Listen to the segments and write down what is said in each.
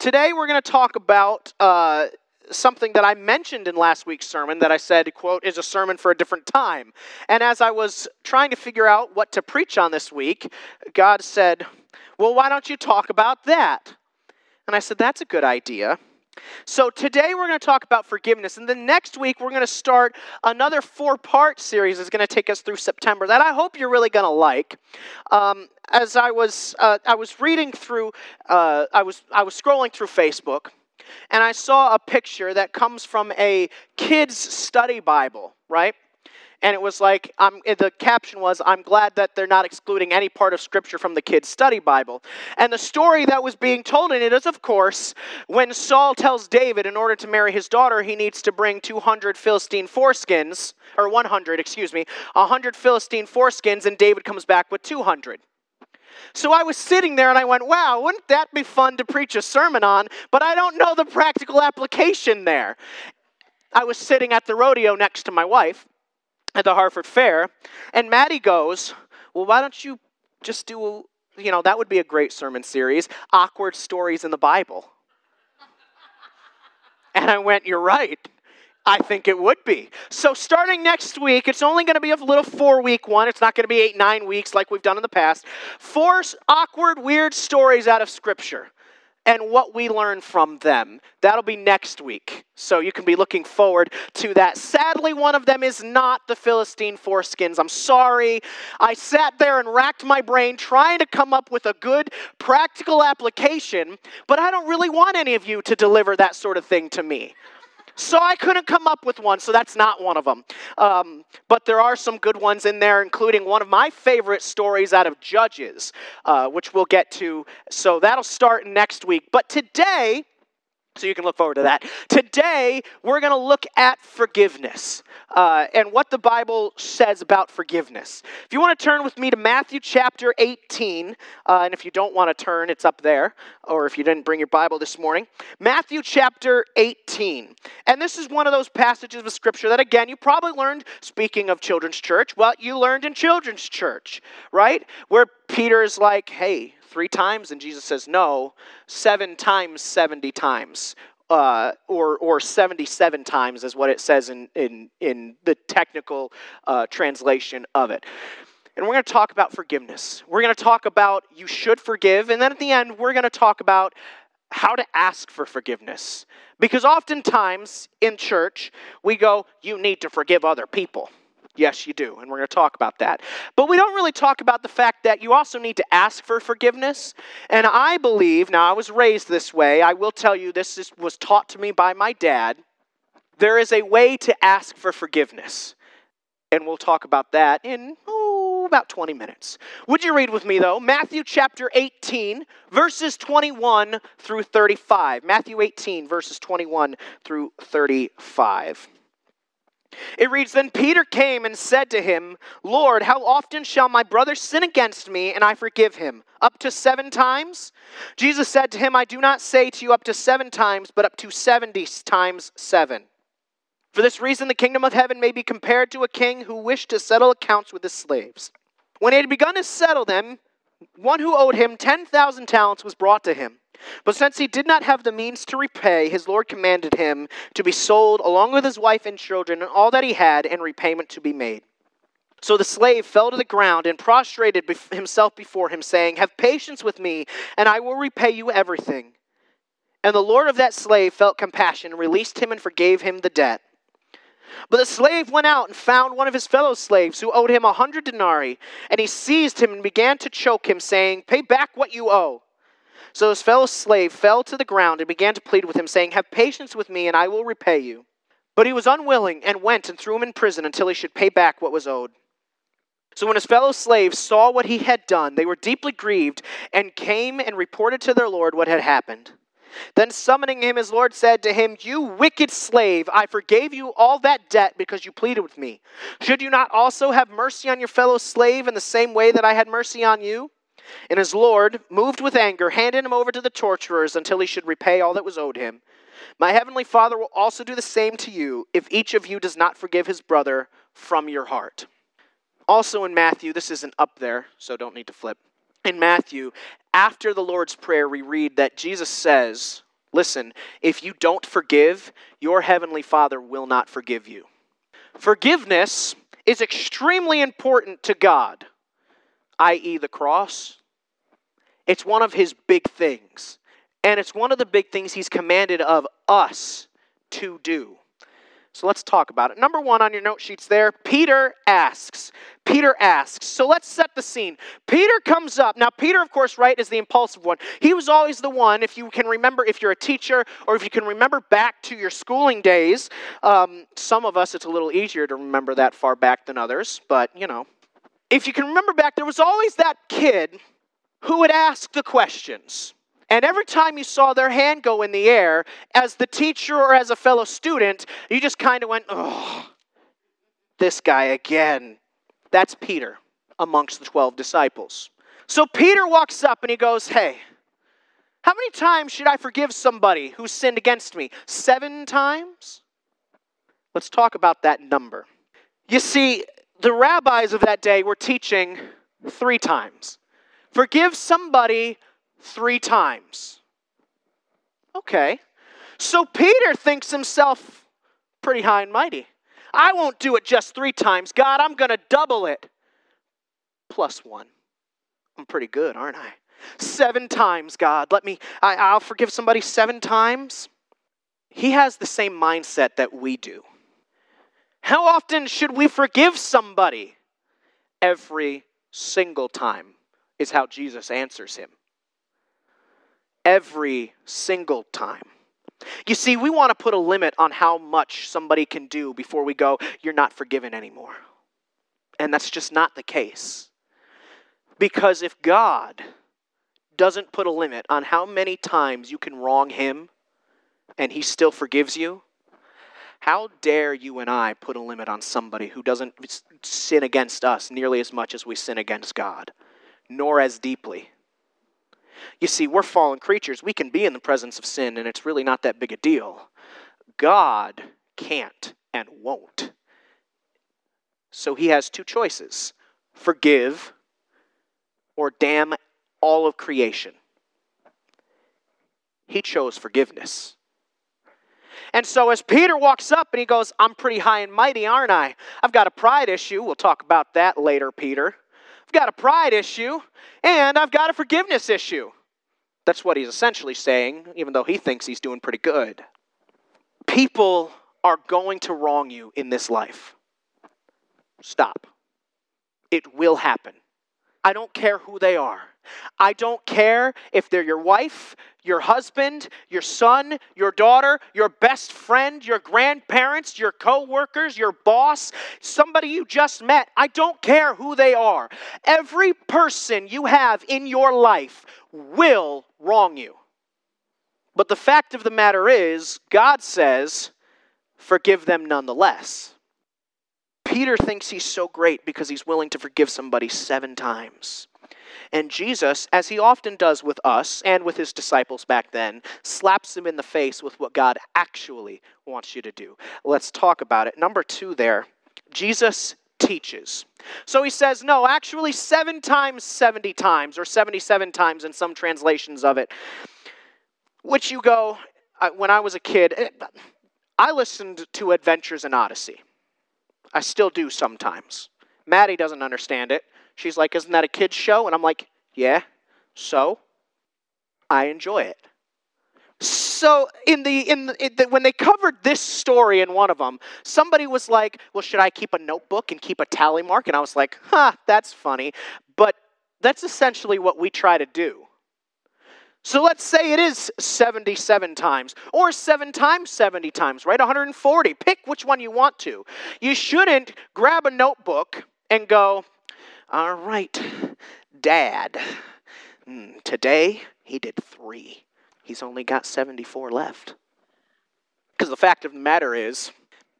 Today we're going to talk about uh, something that I mentioned in last week's sermon that I said, quote, is a sermon for a different time. And as I was trying to figure out what to preach on this week, God said, well, why don't you talk about that? And I said, that's a good idea. So today we're going to talk about forgiveness, and then next week we're going to start another four-part series. that's going to take us through September that I hope you're really going to like. Um, as I was uh, I was reading through, uh, I was I was scrolling through Facebook, and I saw a picture that comes from a kids' study Bible, right? and it was like the caption was i'm glad that they're not excluding any part of scripture from the kids study bible and the story that was being told in it is of course when saul tells david in order to marry his daughter he needs to bring 200 philistine foreskins or 100 excuse me 100 philistine foreskins and david comes back with 200 so I was sitting there and I went, wow, wouldn't that be fun to preach a sermon on? But I don't know the practical application there. I was sitting at the rodeo next to my wife, at the Harford Fair, and Maddie goes, Well, why don't you just do, you know, that would be a great sermon series awkward stories in the Bible. and I went, You're right. I think it would be. So, starting next week, it's only going to be a little four week one. It's not going to be eight, nine weeks like we've done in the past. Four awkward, weird stories out of Scripture and what we learn from them. That'll be next week. So you can be looking forward to that. Sadly, one of them is not the Philistine foreskins. I'm sorry. I sat there and racked my brain trying to come up with a good practical application, but I don't really want any of you to deliver that sort of thing to me. So I couldn't come up with one, so that's not one of them. Um, but there are some good ones in there, including one of my favorite stories out of Judges, uh, which we'll get to. So that'll start next week. But today, so you can look forward to that. Today, we're going to look at forgiveness uh, and what the Bible says about forgiveness. If you want to turn with me to Matthew chapter 18, uh, and if you don't want to turn, it's up there, or if you didn't bring your Bible this morning, Matthew chapter 18. And this is one of those passages of Scripture that, again, you probably learned, speaking of children's church, well, you learned in children's church, right? Where Peter's like, hey, three times? And Jesus says, no, seven times 70 times. Uh, or, or 77 times is what it says in, in, in the technical uh, translation of it. And we're going to talk about forgiveness. We're going to talk about you should forgive. And then at the end, we're going to talk about how to ask for forgiveness. Because oftentimes in church, we go, you need to forgive other people. Yes, you do. And we're going to talk about that. But we don't really talk about the fact that you also need to ask for forgiveness. And I believe, now I was raised this way, I will tell you this is, was taught to me by my dad. There is a way to ask for forgiveness. And we'll talk about that in oh, about 20 minutes. Would you read with me, though? Matthew chapter 18, verses 21 through 35. Matthew 18, verses 21 through 35. It reads Then Peter came and said to him, Lord, how often shall my brother sin against me and I forgive him? Up to seven times? Jesus said to him, I do not say to you up to seven times, but up to seventy times seven. For this reason, the kingdom of heaven may be compared to a king who wished to settle accounts with his slaves. When he had begun to settle them, one who owed him 10,000 talents was brought to him. But since he did not have the means to repay, his Lord commanded him to be sold along with his wife and children and all that he had, and repayment to be made. So the slave fell to the ground and prostrated himself before him, saying, Have patience with me, and I will repay you everything. And the Lord of that slave felt compassion, and released him and forgave him the debt. But the slave went out and found one of his fellow slaves who owed him a hundred denarii, and he seized him and began to choke him, saying, Pay back what you owe. So his fellow slave fell to the ground and began to plead with him, saying, Have patience with me, and I will repay you. But he was unwilling and went and threw him in prison until he should pay back what was owed. So when his fellow slaves saw what he had done, they were deeply grieved and came and reported to their Lord what had happened. Then summoning him, his Lord said to him, You wicked slave, I forgave you all that debt because you pleaded with me. Should you not also have mercy on your fellow slave in the same way that I had mercy on you? And his Lord, moved with anger, handed him over to the torturers until he should repay all that was owed him. My heavenly Father will also do the same to you if each of you does not forgive his brother from your heart. Also in Matthew, this isn't up there, so don't need to flip. In Matthew, after the Lord's Prayer, we read that Jesus says, Listen, if you don't forgive, your heavenly Father will not forgive you. Forgiveness is extremely important to God, i.e., the cross. It's one of his big things. And it's one of the big things he's commanded of us to do. So let's talk about it. Number one on your note sheets there, Peter asks. Peter asks. So let's set the scene. Peter comes up. Now, Peter, of course, right, is the impulsive one. He was always the one, if you can remember, if you're a teacher or if you can remember back to your schooling days, um, some of us, it's a little easier to remember that far back than others, but you know. If you can remember back, there was always that kid who would ask the questions. And every time you saw their hand go in the air, as the teacher or as a fellow student, you just kind of went, oh, this guy again. That's Peter amongst the 12 disciples. So Peter walks up and he goes, Hey, how many times should I forgive somebody who sinned against me? Seven times? Let's talk about that number. You see, the rabbis of that day were teaching three times. Forgive somebody three times. Okay. So Peter thinks himself pretty high and mighty. I won't do it just three times. God, I'm going to double it. Plus one. I'm pretty good, aren't I? Seven times, God. Let me, I, I'll forgive somebody seven times. He has the same mindset that we do. How often should we forgive somebody? Every single time is how Jesus answers him every single time. You see, we want to put a limit on how much somebody can do before we go, you're not forgiven anymore. And that's just not the case. Because if God doesn't put a limit on how many times you can wrong Him and He still forgives you, how dare you and I put a limit on somebody who doesn't sin against us nearly as much as we sin against God, nor as deeply? You see, we're fallen creatures. We can be in the presence of sin, and it's really not that big a deal. God can't and won't. So he has two choices forgive or damn all of creation. He chose forgiveness. And so as Peter walks up and he goes, I'm pretty high and mighty, aren't I? I've got a pride issue. We'll talk about that later, Peter. I've got a pride issue and I've got a forgiveness issue. That's what he's essentially saying, even though he thinks he's doing pretty good. People are going to wrong you in this life. Stop. It will happen. I don't care who they are. I don't care if they're your wife, your husband, your son, your daughter, your best friend, your grandparents, your co-workers, your boss, somebody you just met. I don't care who they are. Every person you have in your life will wrong you. But the fact of the matter is, God says, forgive them nonetheless. Peter thinks he's so great because he's willing to forgive somebody seven times. And Jesus, as he often does with us and with his disciples back then, slaps him in the face with what God actually wants you to do. Let's talk about it. Number two, there, Jesus teaches. So he says, no, actually, seven times 70 times, or 77 times in some translations of it. Which you go, when I was a kid, eh, I listened to Adventures in Odyssey. I still do sometimes. Maddie doesn't understand it. She's like, Isn't that a kid's show? And I'm like, Yeah, so I enjoy it. So in the in, the, when they covered this story in one of them, somebody was like, "Well, should I keep a notebook and keep a tally mark?" And I was like, "Huh, that's funny." But that's essentially what we try to do. So let's say it is 77 times or 7 times 70 times, right? 140. Pick which one you want to. You shouldn't grab a notebook and go, all right, Dad, hmm, today he did three. He's only got 74 left. Because the fact of the matter is,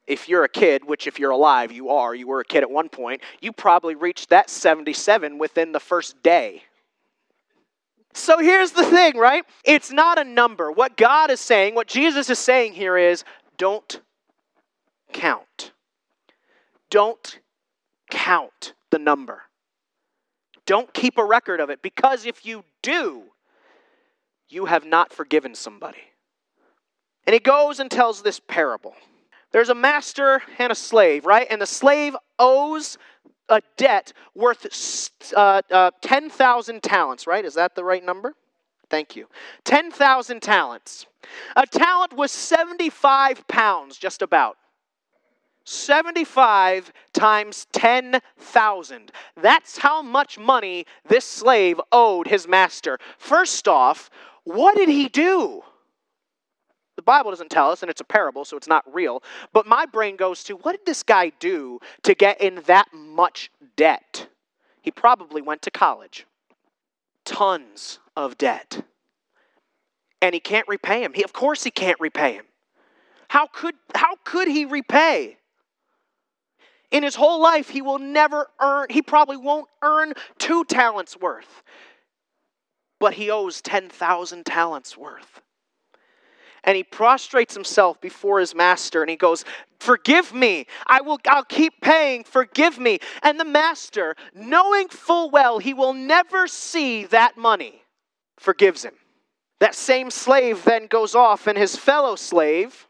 if you're a kid, which if you're alive, you are, you were a kid at one point, you probably reached that 77 within the first day. So here's the thing, right? It's not a number. What God is saying, what Jesus is saying here is don't count. Don't count the number. Don't keep a record of it because if you do, you have not forgiven somebody. And he goes and tells this parable. There's a master and a slave, right? And the slave owes a debt worth uh, uh, 10,000 talents, right? Is that the right number? Thank you. 10,000 talents. A talent was 75 pounds, just about. 75 times 10,000. That's how much money this slave owed his master. First off, what did he do? The Bible doesn't tell us, and it's a parable, so it's not real. But my brain goes to what did this guy do to get in that much debt? He probably went to college. Tons of debt. And he can't repay him. He, of course, he can't repay him. How could, how could he repay? In his whole life, he will never earn, he probably won't earn two talents worth. But he owes 10,000 talents worth. And he prostrates himself before his master and he goes, Forgive me. I will I'll keep paying. Forgive me. And the master, knowing full well he will never see that money, forgives him. That same slave then goes off, and his fellow slave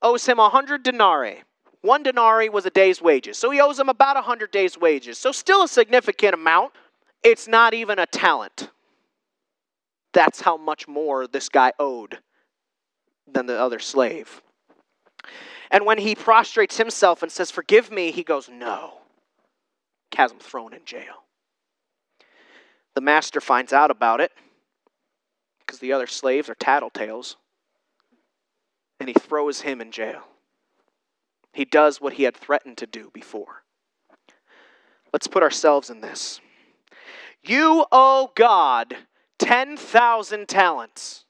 owes him a hundred denarii. One denarii was a day's wages. So he owes him about a hundred days' wages. So still a significant amount. It's not even a talent. That's how much more this guy owed than the other slave. And when he prostrates himself and says, Forgive me, he goes, No. Chasm thrown in jail. The master finds out about it because the other slaves are tattletales, and he throws him in jail. He does what he had threatened to do before. Let's put ourselves in this. You owe God 10,000 talents.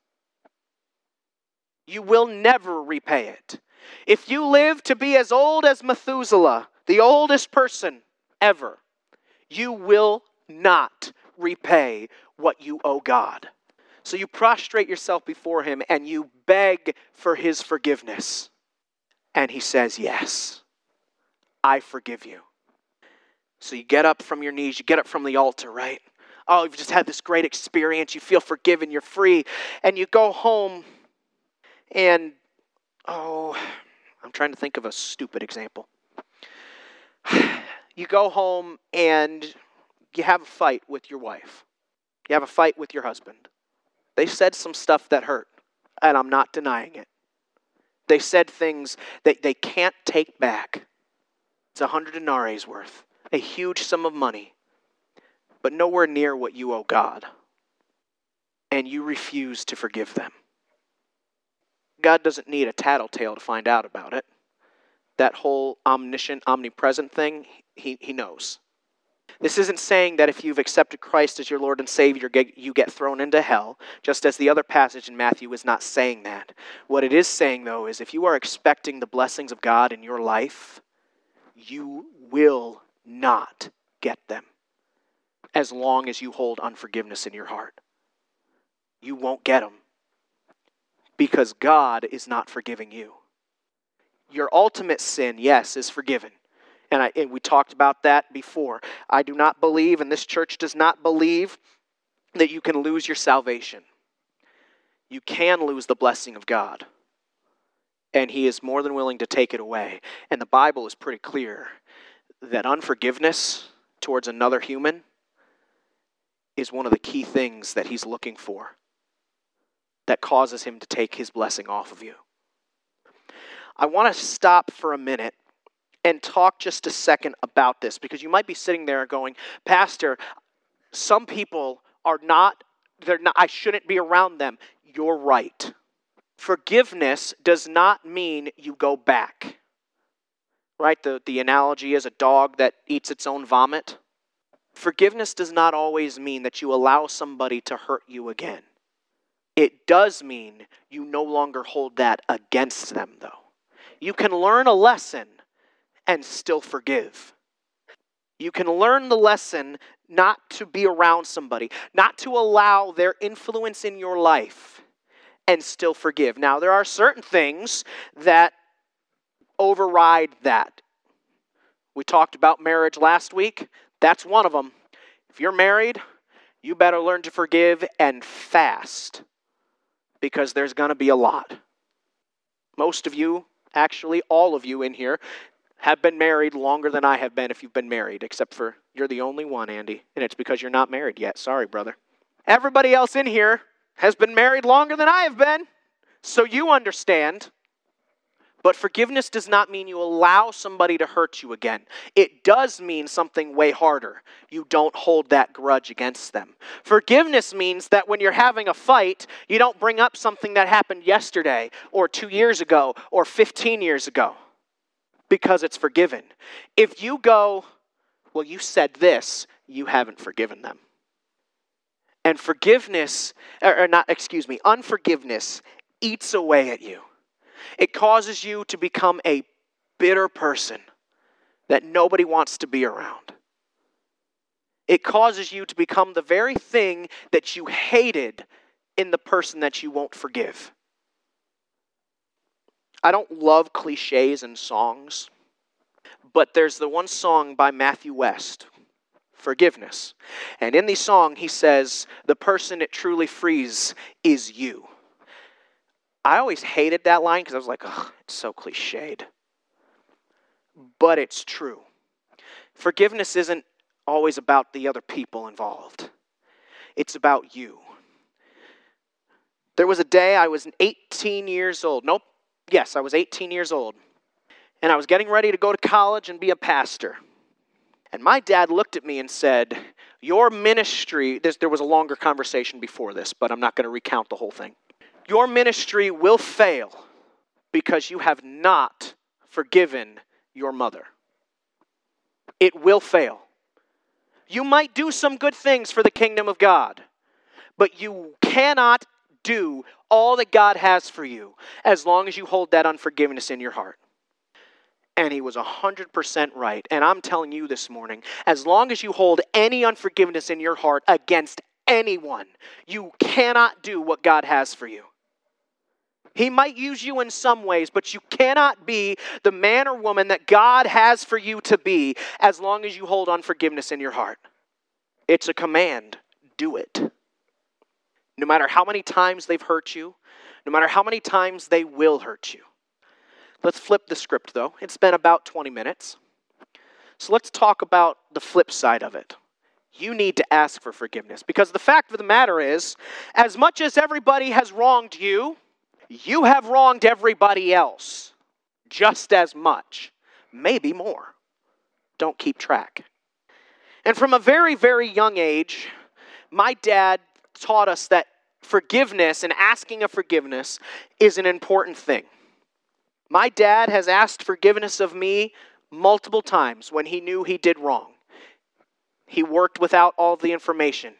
You will never repay it. If you live to be as old as Methuselah, the oldest person ever, you will not repay what you owe God. So you prostrate yourself before Him and you beg for His forgiveness. And He says, Yes, I forgive you. So you get up from your knees, you get up from the altar, right? Oh, you've just had this great experience, you feel forgiven, you're free, and you go home and, oh, I'm trying to think of a stupid example. You go home and you have a fight with your wife. You have a fight with your husband. They said some stuff that hurt, and I'm not denying it. They said things that they can't take back. It's a hundred denarii worth, a huge sum of money, but nowhere near what you owe God. And you refuse to forgive them. God doesn't need a tattletale to find out about it. That whole omniscient, omnipresent thing, he, he knows. This isn't saying that if you've accepted Christ as your Lord and Savior, you get thrown into hell, just as the other passage in Matthew is not saying that. What it is saying, though, is if you are expecting the blessings of God in your life, you will not get them as long as you hold unforgiveness in your heart. You won't get them because God is not forgiving you. Your ultimate sin, yes, is forgiven. And, I, and we talked about that before. I do not believe, and this church does not believe, that you can lose your salvation. You can lose the blessing of God. And He is more than willing to take it away. And the Bible is pretty clear that unforgiveness towards another human is one of the key things that He's looking for that causes him to take his blessing off of you. I want to stop for a minute and talk just a second about this because you might be sitting there going, Pastor, some people are not, they're not, I shouldn't be around them. You're right. Forgiveness does not mean you go back. Right? The, the analogy is a dog that eats its own vomit. Forgiveness does not always mean that you allow somebody to hurt you again. It does mean you no longer hold that against them, though. You can learn a lesson and still forgive. You can learn the lesson not to be around somebody, not to allow their influence in your life, and still forgive. Now, there are certain things that override that. We talked about marriage last week. That's one of them. If you're married, you better learn to forgive and fast because there's going to be a lot. Most of you, actually, all of you in here, have been married longer than I have been if you've been married, except for you're the only one, Andy, and it's because you're not married yet. Sorry, brother. Everybody else in here has been married longer than I have been, so you understand. But forgiveness does not mean you allow somebody to hurt you again. It does mean something way harder. You don't hold that grudge against them. Forgiveness means that when you're having a fight, you don't bring up something that happened yesterday or two years ago or 15 years ago because it's forgiven. If you go, well, you said this, you haven't forgiven them. And forgiveness, or not, excuse me, unforgiveness eats away at you. It causes you to become a bitter person that nobody wants to be around. It causes you to become the very thing that you hated in the person that you won't forgive. I don't love cliches and songs, but there's the one song by Matthew West, Forgiveness. And in the song, he says, The person it truly frees is you. I always hated that line because I was like, oh, it's so cliched. But it's true. Forgiveness isn't always about the other people involved, it's about you. There was a day I was 18 years old. Nope. Yes, I was 18 years old. And I was getting ready to go to college and be a pastor. And my dad looked at me and said, Your ministry, there was a longer conversation before this, but I'm not going to recount the whole thing. Your ministry will fail because you have not forgiven your mother. It will fail. You might do some good things for the kingdom of God, but you cannot do all that God has for you as long as you hold that unforgiveness in your heart. And he was 100% right. And I'm telling you this morning as long as you hold any unforgiveness in your heart against anyone, you cannot do what God has for you. He might use you in some ways, but you cannot be the man or woman that God has for you to be as long as you hold unforgiveness in your heart. It's a command. Do it. No matter how many times they've hurt you, no matter how many times they will hurt you. Let's flip the script though. It's been about 20 minutes. So let's talk about the flip side of it. You need to ask for forgiveness because the fact of the matter is, as much as everybody has wronged you, you have wronged everybody else just as much, maybe more. Don't keep track. And from a very, very young age, my dad taught us that forgiveness and asking of forgiveness is an important thing. My dad has asked forgiveness of me multiple times when he knew he did wrong. He worked without all the information.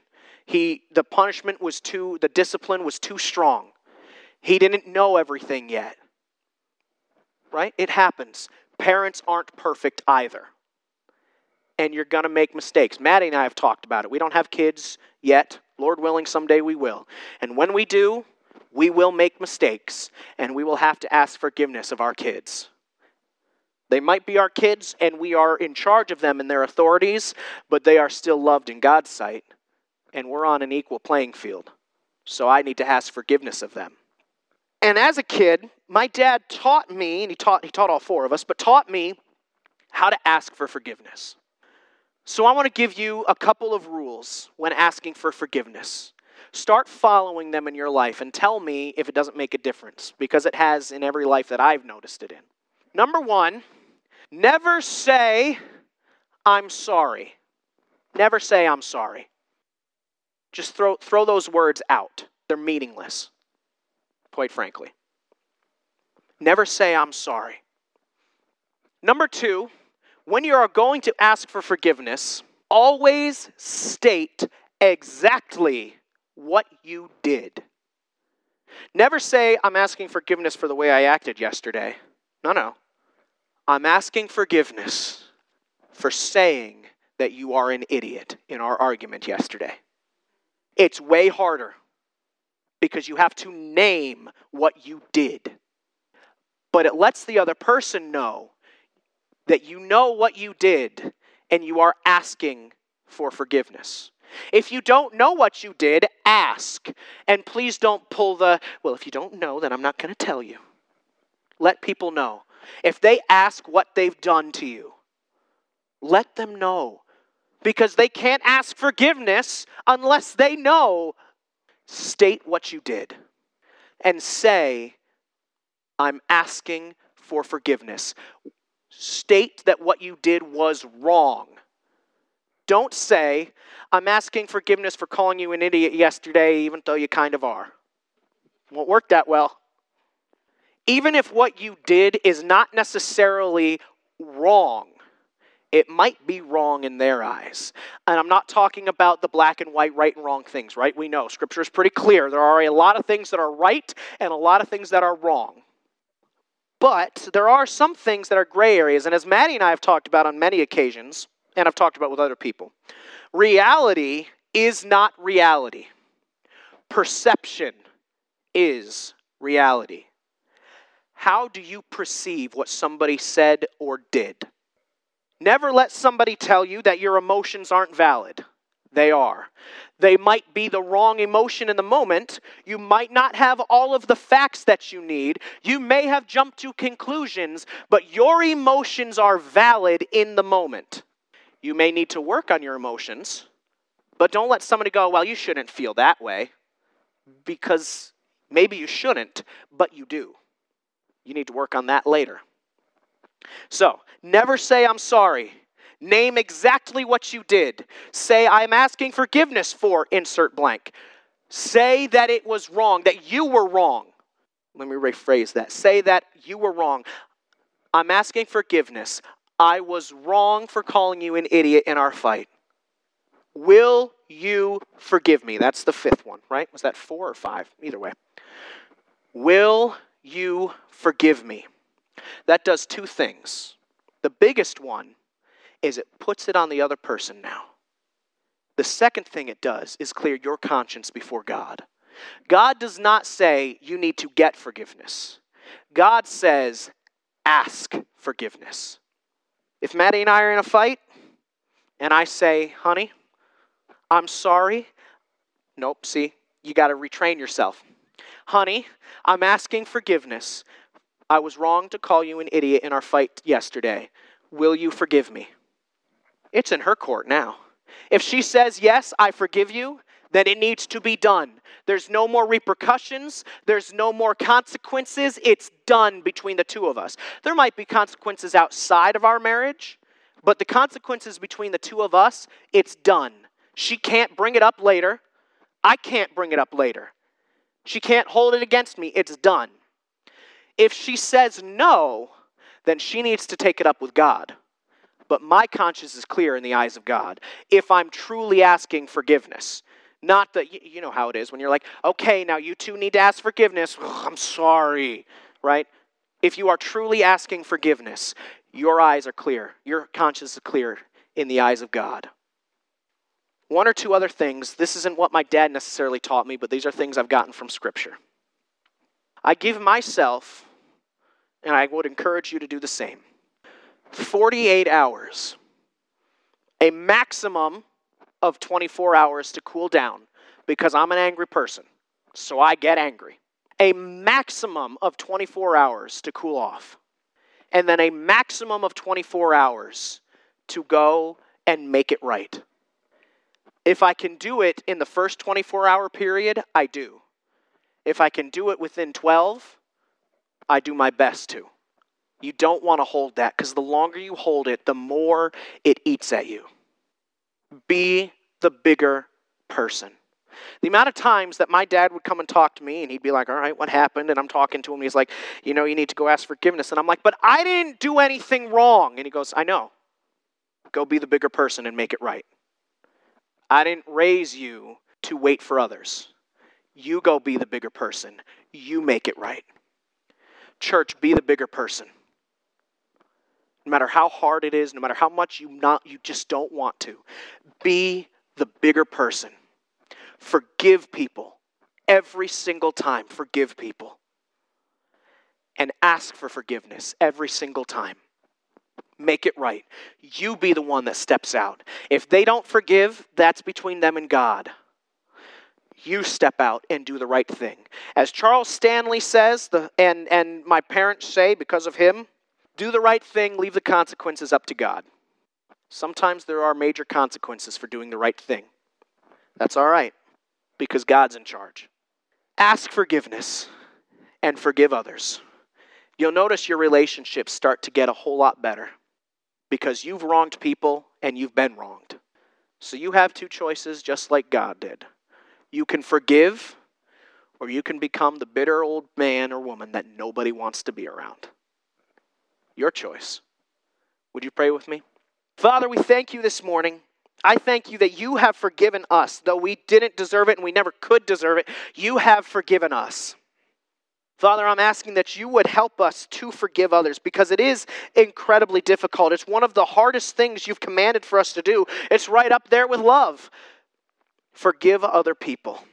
He the punishment was too the discipline was too strong. He didn't know everything yet. Right? It happens. Parents aren't perfect either. And you're going to make mistakes. Maddie and I have talked about it. We don't have kids yet. Lord willing, someday we will. And when we do, we will make mistakes and we will have to ask forgiveness of our kids. They might be our kids and we are in charge of them and their authorities, but they are still loved in God's sight and we're on an equal playing field. So I need to ask forgiveness of them. And as a kid, my dad taught me, and he taught, he taught all four of us, but taught me how to ask for forgiveness. So I want to give you a couple of rules when asking for forgiveness. Start following them in your life and tell me if it doesn't make a difference, because it has in every life that I've noticed it in. Number one, never say, I'm sorry. Never say, I'm sorry. Just throw, throw those words out, they're meaningless quite frankly. Never say, I'm sorry. Number two, when you are going to ask for forgiveness, always state exactly what you did. Never say, I'm asking forgiveness for the way I acted yesterday. No, no. I'm asking forgiveness for saying that you are an idiot in our argument yesterday. It's way harder because you have to name what you did. But it lets the other person know that you know what you did and you are asking for forgiveness. If you don't know what you did, ask. And please don't pull the, well, if you don't know, then I'm not going to tell you. let people know. If they ask what they've done to you, let them know. Because they can't ask forgiveness unless they know. State what you did and say, I'm asking for forgiveness. State that what you did was wrong. Don't say, I'm asking forgiveness for calling you an idiot yesterday, even though you kind of are. Won't work that well. Even if what you did is not necessarily wrong, it might be wrong in their eyes. And I'm not talking about the black and white, right and wrong things, right? We know Scripture is pretty clear. There are a lot of things that are right and a lot of things that are wrong. But there are some things that are gray areas. And as Maddie and I have talked about on many occasions, and I've talked about with other people, reality is not reality. Perception is reality. How do you perceive what somebody said or did? Never let somebody tell you that your emotions aren't valid. They are. They might be the wrong emotion in the moment. You might not have all of the facts that you need. You may have jumped to conclusions, but your emotions are valid in the moment. You may need to work on your emotions, but don't let somebody go, well, you shouldn't feel that way, because maybe you shouldn't, but you do. You need to work on that later. So, never say, I'm sorry. Name exactly what you did. Say, I'm asking forgiveness for insert blank. Say that it was wrong, that you were wrong. Let me rephrase that. Say that you were wrong. I'm asking forgiveness. I was wrong for calling you an idiot in our fight. Will you forgive me? That's the fifth one, right? Was that four or five? Either way. Will you forgive me? That does two things. The biggest one is it puts it on the other person now. The second thing it does is clear your conscience before God. God does not say you need to get forgiveness. God says ask forgiveness. If Maddie and I are in a fight and I say, honey, I'm sorry. Nope, see, you got to retrain yourself. Honey, I'm asking forgiveness. I was wrong to call you an idiot in our fight yesterday. Will you forgive me? It's in her court now. If she says, Yes, I forgive you, then it needs to be done. There's no more repercussions, there's no more consequences. It's done between the two of us. There might be consequences outside of our marriage, but the consequences between the two of us, it's done. She can't bring it up later. I can't bring it up later. She can't hold it against me. It's done. If she says no, then she needs to take it up with God. But my conscience is clear in the eyes of God if I'm truly asking forgiveness. Not that, you know how it is when you're like, okay, now you two need to ask forgiveness. Ugh, I'm sorry, right? If you are truly asking forgiveness, your eyes are clear. Your conscience is clear in the eyes of God. One or two other things. This isn't what my dad necessarily taught me, but these are things I've gotten from Scripture. I give myself, and I would encourage you to do the same, 48 hours, a maximum of 24 hours to cool down because I'm an angry person. So I get angry. A maximum of 24 hours to cool off. And then a maximum of 24 hours to go and make it right. If I can do it in the first 24 hour period, I do. If I can do it within 12, I do my best to. You don't want to hold that because the longer you hold it, the more it eats at you. Be the bigger person. The amount of times that my dad would come and talk to me and he'd be like, All right, what happened? And I'm talking to him. he's like, You know, you need to go ask forgiveness. And I'm like, But I didn't do anything wrong. And he goes, I know. Go be the bigger person and make it right. I didn't raise you to wait for others. You go be the bigger person. You make it right. Church, be the bigger person. No matter how hard it is, no matter how much you not you just don't want to. Be the bigger person. Forgive people. Every single time, forgive people. And ask for forgiveness every single time. Make it right. You be the one that steps out. If they don't forgive, that's between them and God you step out and do the right thing. As Charles Stanley says, the, and, and my parents say because of him, do the right thing, leave the consequences up to God. Sometimes there are major consequences for doing the right thing. That's all right, because God's in charge. Ask forgiveness and forgive others. You'll notice your relationships start to get a whole lot better because you've wronged people and you've been wronged. So you have two choices just like God did. You can forgive, or you can become the bitter old man or woman that nobody wants to be around. Your choice. Would you pray with me? Father, we thank you this morning. I thank you that you have forgiven us. Though we didn't deserve it and we never could deserve it, you have forgiven us. Father, I'm asking that you would help us to forgive others because it is incredibly difficult. It's one of the hardest things you've commanded for us to do. It's right up there with love. Forgive other people.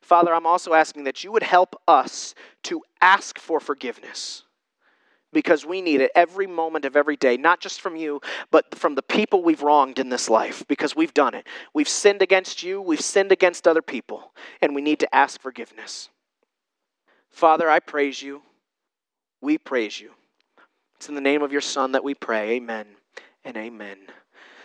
Father, I'm also asking that you would help us to ask for forgiveness because we need it every moment of every day, not just from you, but from the people we've wronged in this life because we've done it. We've sinned against you, we've sinned against other people, and we need to ask forgiveness. Father, I praise you. We praise you. It's in the name of your Son that we pray. Amen and amen.